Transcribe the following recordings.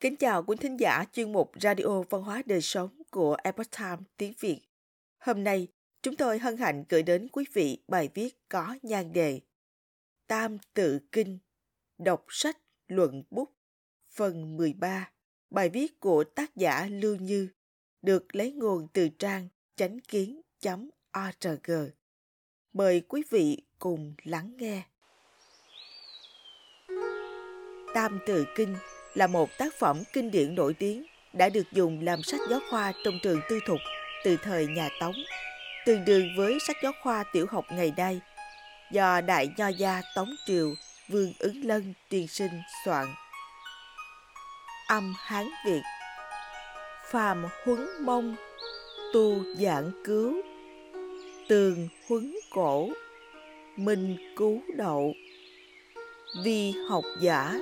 Kính chào quý thính giả chuyên mục Radio Văn hóa Đời Sống của Epoch Times tiếng Việt. Hôm nay, chúng tôi hân hạnh gửi đến quý vị bài viết có nhan đề Tam tự kinh, đọc sách luận bút, phần 13. Bài viết của tác giả Lưu Như được lấy nguồn từ trang chánh kiến.org. Mời quý vị cùng lắng nghe. Tam tự kinh là một tác phẩm kinh điển nổi tiếng đã được dùng làm sách giáo khoa trong trường tư thục từ thời nhà Tống, tương đương với sách giáo khoa tiểu học ngày nay do Đại Nho Gia Tống Triều Vương Ứng Lân tiên sinh soạn. Âm Hán Việt. Phàm huấn mông, tu giảng cứu, tường huấn cổ, minh cứu đậu, vi học giả,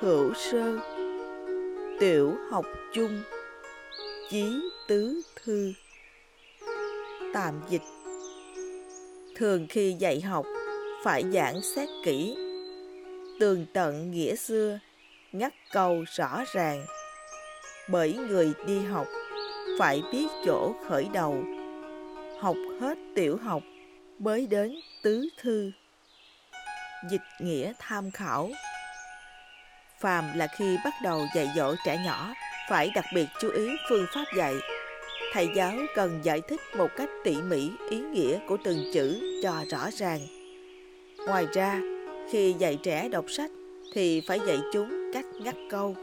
hữu sơ, tiểu học chung, chí tứ thư. Tạm dịch Thường khi dạy học, phải giảng xét kỹ, tường tận nghĩa xưa, ngắt câu rõ ràng. Bởi người đi học, phải biết chỗ khởi đầu, học hết tiểu học mới đến tứ thư. Dịch nghĩa tham khảo Phàm là khi bắt đầu dạy dỗ trẻ nhỏ, phải đặc biệt chú ý phương pháp dạy. Thầy giáo cần giải thích một cách tỉ mỉ ý nghĩa của từng chữ cho rõ ràng. Ngoài ra, khi dạy trẻ đọc sách thì phải dạy chúng cách ngắt câu.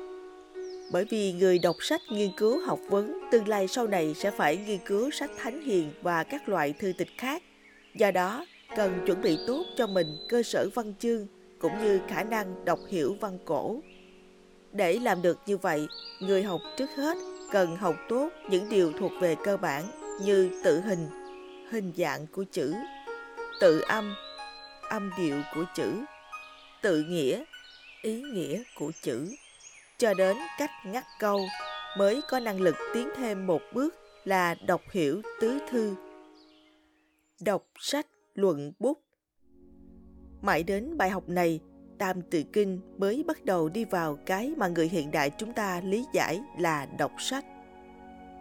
Bởi vì người đọc sách nghiên cứu học vấn tương lai sau này sẽ phải nghiên cứu sách thánh hiền và các loại thư tịch khác. Do đó, cần chuẩn bị tốt cho mình cơ sở văn chương cũng như khả năng đọc hiểu văn cổ. Để làm được như vậy, người học trước hết cần học tốt những điều thuộc về cơ bản như tự hình, hình dạng của chữ, tự âm, âm điệu của chữ, tự nghĩa, ý nghĩa của chữ, cho đến cách ngắt câu mới có năng lực tiến thêm một bước là đọc hiểu tứ thư. Đọc sách luận bút Mãi đến bài học này, Tam Tự Kinh mới bắt đầu đi vào cái mà người hiện đại chúng ta lý giải là đọc sách.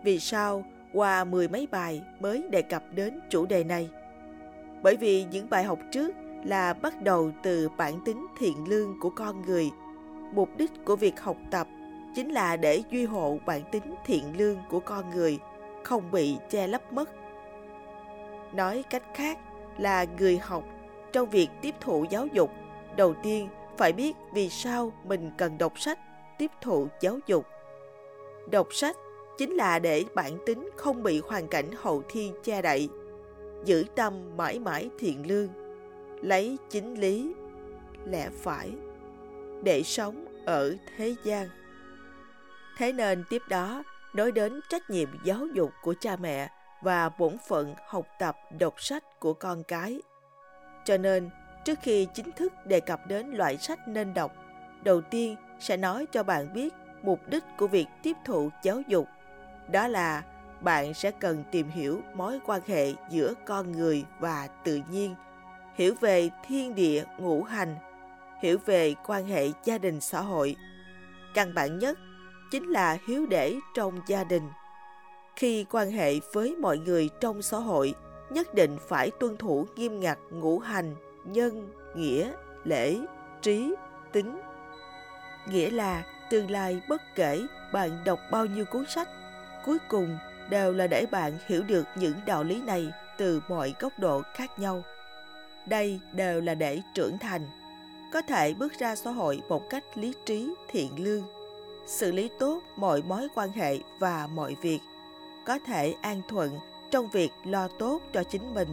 Vì sao qua mười mấy bài mới đề cập đến chủ đề này? Bởi vì những bài học trước là bắt đầu từ bản tính thiện lương của con người. Mục đích của việc học tập chính là để duy hộ bản tính thiện lương của con người không bị che lấp mất. Nói cách khác là người học trong việc tiếp thụ giáo dục. Đầu tiên, phải biết vì sao mình cần đọc sách, tiếp thụ giáo dục. Đọc sách chính là để bản tính không bị hoàn cảnh hậu thiên che đậy, giữ tâm mãi mãi thiện lương, lấy chính lý, lẽ phải, để sống ở thế gian. Thế nên tiếp đó, nói đến trách nhiệm giáo dục của cha mẹ và bổn phận học tập đọc sách của con cái cho nên, trước khi chính thức đề cập đến loại sách nên đọc, đầu tiên sẽ nói cho bạn biết mục đích của việc tiếp thụ giáo dục. Đó là bạn sẽ cần tìm hiểu mối quan hệ giữa con người và tự nhiên, hiểu về thiên địa ngũ hành, hiểu về quan hệ gia đình xã hội. Căn bản nhất chính là hiếu để trong gia đình. Khi quan hệ với mọi người trong xã hội nhất định phải tuân thủ nghiêm ngặt ngũ hành, nhân, nghĩa, lễ, trí, tính. Nghĩa là tương lai bất kể bạn đọc bao nhiêu cuốn sách, cuối cùng đều là để bạn hiểu được những đạo lý này từ mọi góc độ khác nhau. Đây đều là để trưởng thành, có thể bước ra xã hội một cách lý trí, thiện lương, xử lý tốt mọi mối quan hệ và mọi việc, có thể an thuận trong việc lo tốt cho chính mình,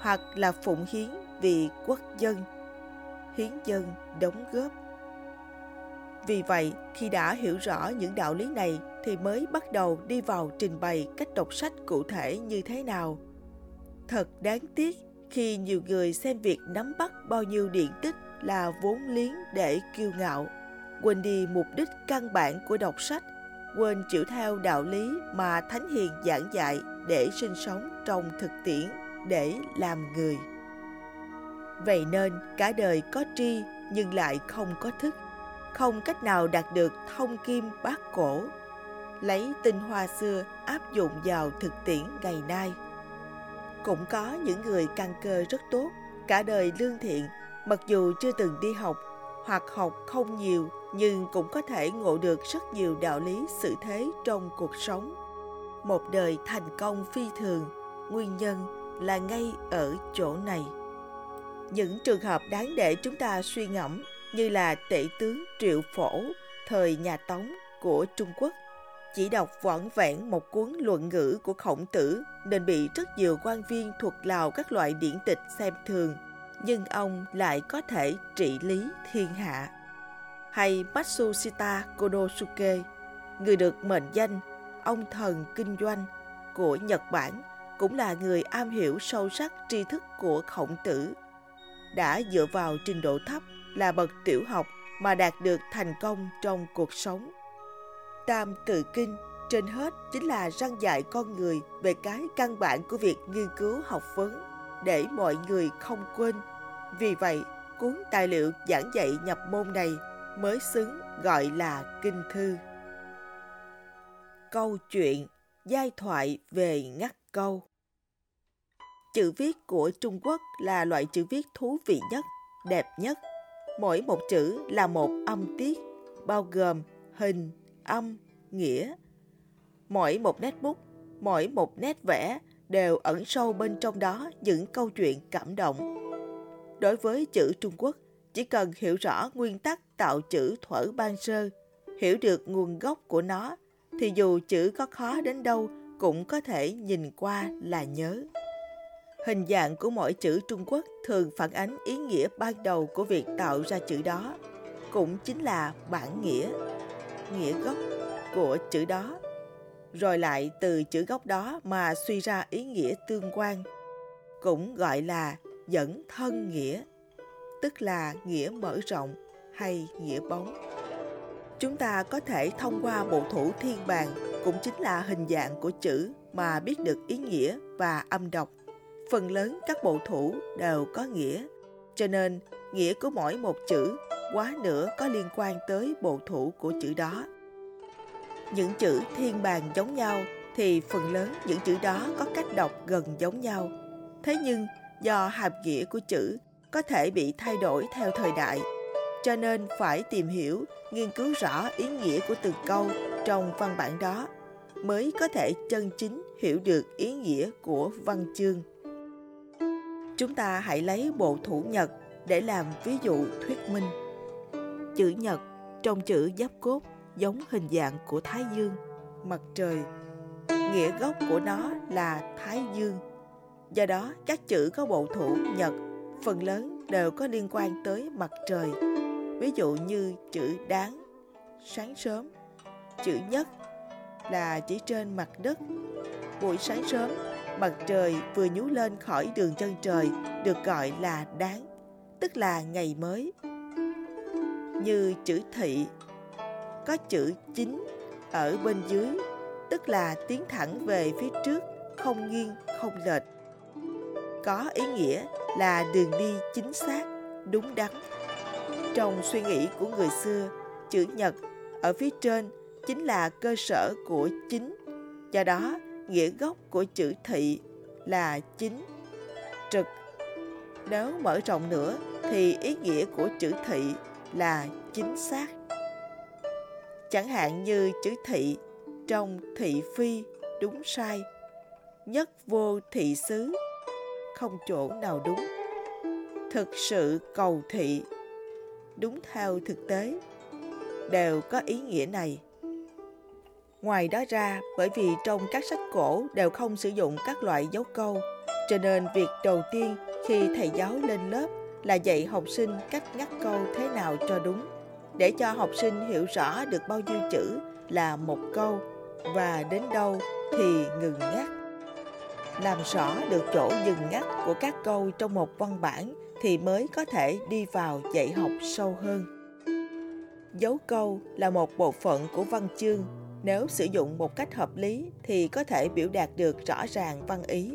hoặc là phụng hiến vì quốc dân, hiến dân đóng góp. Vì vậy, khi đã hiểu rõ những đạo lý này thì mới bắt đầu đi vào trình bày cách đọc sách cụ thể như thế nào. Thật đáng tiếc khi nhiều người xem việc nắm bắt bao nhiêu điện tích là vốn liếng để kiêu ngạo, quên đi mục đích căn bản của đọc sách, quên chịu theo đạo lý mà thánh hiền giảng dạy để sinh sống trong thực tiễn để làm người vậy nên cả đời có tri nhưng lại không có thức không cách nào đạt được thông kim bát cổ, lấy tinh hoa xưa áp dụng vào thực tiễn ngày nay. Cũng có những người căn cơ rất tốt, cả đời lương thiện, mặc dù chưa từng đi học hoặc học không nhiều nhưng cũng có thể ngộ được rất nhiều đạo lý sự thế trong cuộc sống. Một đời thành công phi thường, nguyên nhân là ngay ở chỗ này. Những trường hợp đáng để chúng ta suy ngẫm như là tể tướng Triệu Phổ thời nhà Tống của Trung Quốc chỉ đọc vỏn vẹn một cuốn luận ngữ của khổng tử nên bị rất nhiều quan viên thuộc lào các loại điển tịch xem thường nhưng ông lại có thể trị lý thiên hạ hay Matsushita Konosuke người được mệnh danh ông thần kinh doanh của Nhật Bản cũng là người am hiểu sâu sắc tri thức của khổng tử đã dựa vào trình độ thấp là bậc tiểu học mà đạt được thành công trong cuộc sống. Tam tự kinh trên hết chính là răng dạy con người về cái căn bản của việc nghiên cứu học vấn để mọi người không quên. Vì vậy, cuốn tài liệu giảng dạy nhập môn này mới xứng gọi là kinh thư. Câu chuyện giai thoại về ngắt câu Chữ viết của Trung Quốc là loại chữ viết thú vị nhất, đẹp nhất Mỗi một chữ là một âm tiết, bao gồm hình, âm, nghĩa. Mỗi một nét bút, mỗi một nét vẽ đều ẩn sâu bên trong đó những câu chuyện cảm động. Đối với chữ Trung Quốc, chỉ cần hiểu rõ nguyên tắc tạo chữ thuở ban sơ, hiểu được nguồn gốc của nó, thì dù chữ có khó đến đâu cũng có thể nhìn qua là nhớ. Hình dạng của mỗi chữ Trung Quốc thường phản ánh ý nghĩa ban đầu của việc tạo ra chữ đó, cũng chính là bản nghĩa, nghĩa gốc của chữ đó. Rồi lại từ chữ gốc đó mà suy ra ý nghĩa tương quan, cũng gọi là dẫn thân nghĩa, tức là nghĩa mở rộng hay nghĩa bóng. Chúng ta có thể thông qua bộ thủ thiên bàn cũng chính là hình dạng của chữ mà biết được ý nghĩa và âm đọc phần lớn các bộ thủ đều có nghĩa, cho nên nghĩa của mỗi một chữ quá nữa có liên quan tới bộ thủ của chữ đó. Những chữ thiên bàn giống nhau thì phần lớn những chữ đó có cách đọc gần giống nhau. Thế nhưng do hàm nghĩa của chữ có thể bị thay đổi theo thời đại, cho nên phải tìm hiểu, nghiên cứu rõ ý nghĩa của từng câu trong văn bản đó mới có thể chân chính hiểu được ý nghĩa của văn chương. Chúng ta hãy lấy bộ thủ nhật để làm ví dụ thuyết minh. Chữ nhật trong chữ giáp cốt giống hình dạng của Thái Dương, mặt trời. Nghĩa gốc của nó là Thái Dương. Do đó, các chữ có bộ thủ nhật phần lớn đều có liên quan tới mặt trời. Ví dụ như chữ đáng, sáng sớm, chữ nhất là chỉ trên mặt đất, buổi sáng sớm mặt trời vừa nhú lên khỏi đường chân trời được gọi là đáng, tức là ngày mới. Như chữ thị, có chữ chính ở bên dưới, tức là tiến thẳng về phía trước, không nghiêng, không lệch. Có ý nghĩa là đường đi chính xác, đúng đắn. Trong suy nghĩ của người xưa, chữ nhật ở phía trên chính là cơ sở của chính. Do đó, nghĩa gốc của chữ thị là chính, trực. Nếu mở rộng nữa thì ý nghĩa của chữ thị là chính xác. Chẳng hạn như chữ thị trong thị phi đúng sai, nhất vô thị xứ, không chỗ nào đúng. Thực sự cầu thị, đúng theo thực tế, đều có ý nghĩa này. Ngoài đó ra, bởi vì trong các sách cổ đều không sử dụng các loại dấu câu, cho nên việc đầu tiên khi thầy giáo lên lớp là dạy học sinh cách ngắt câu thế nào cho đúng, để cho học sinh hiểu rõ được bao nhiêu chữ là một câu và đến đâu thì ngừng ngắt. Làm rõ được chỗ dừng ngắt của các câu trong một văn bản thì mới có thể đi vào dạy học sâu hơn. Dấu câu là một bộ phận của văn chương nếu sử dụng một cách hợp lý thì có thể biểu đạt được rõ ràng văn ý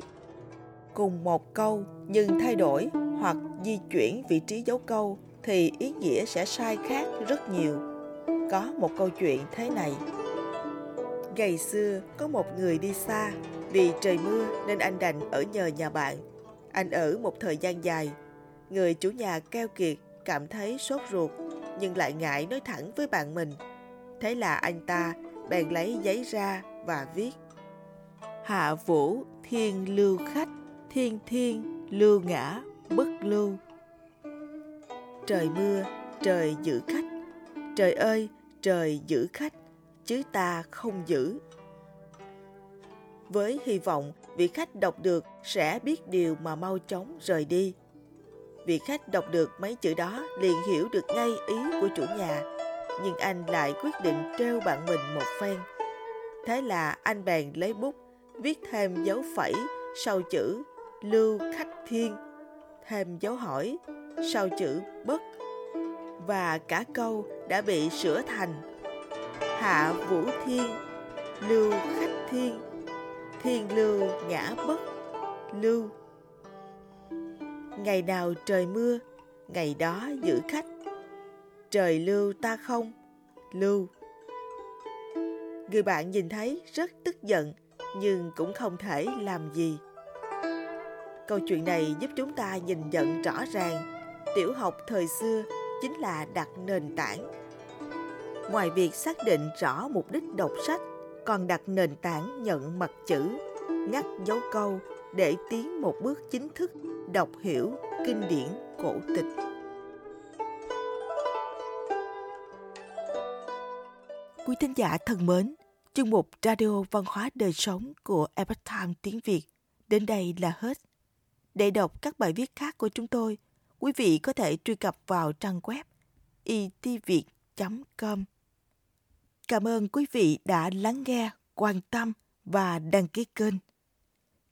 cùng một câu nhưng thay đổi hoặc di chuyển vị trí dấu câu thì ý nghĩa sẽ sai khác rất nhiều có một câu chuyện thế này. Ngày xưa có một người đi xa, vì trời mưa nên anh đành ở nhờ nhà bạn. Anh ở một thời gian dài. Người chủ nhà keo kiệt, cảm thấy sốt ruột, nhưng lại ngại nói thẳng với bạn mình. Thế là anh ta bèn lấy giấy ra và viết. Hạ vũ thiên lưu khách, thiên thiên lưu ngã bất lưu. Trời mưa, trời giữ khách. Trời ơi, trời giữ khách, chứ ta không giữ. Với hy vọng vị khách đọc được sẽ biết điều mà mau chóng rời đi. Vị khách đọc được mấy chữ đó liền hiểu được ngay ý của chủ nhà, nhưng anh lại quyết định treo bạn mình một phen. Thế là anh bèn lấy bút, viết thêm dấu phẩy sau chữ lưu khách thiên, thêm dấu hỏi sau chữ bất và cả câu đã bị sửa thành Hạ Vũ Thiên, Lưu Khách Thiên, Thiên Lưu Ngã Bất, Lưu. Ngày nào trời mưa, ngày đó giữ khách. Trời lưu ta không, lưu. Người bạn nhìn thấy rất tức giận, nhưng cũng không thể làm gì. Câu chuyện này giúp chúng ta nhìn nhận rõ ràng tiểu học thời xưa chính là đặt nền tảng. Ngoài việc xác định rõ mục đích đọc sách, còn đặt nền tảng nhận mặt chữ, ngắt dấu câu để tiến một bước chính thức đọc hiểu kinh điển cổ tịch. Quý thính giả thân mến, chương mục Radio Văn hóa Đời Sống của Epoch Times tiếng Việt đến đây là hết. Để đọc các bài viết khác của chúng tôi, quý vị có thể truy cập vào trang web itviet.com. Cảm ơn quý vị đã lắng nghe, quan tâm và đăng ký kênh.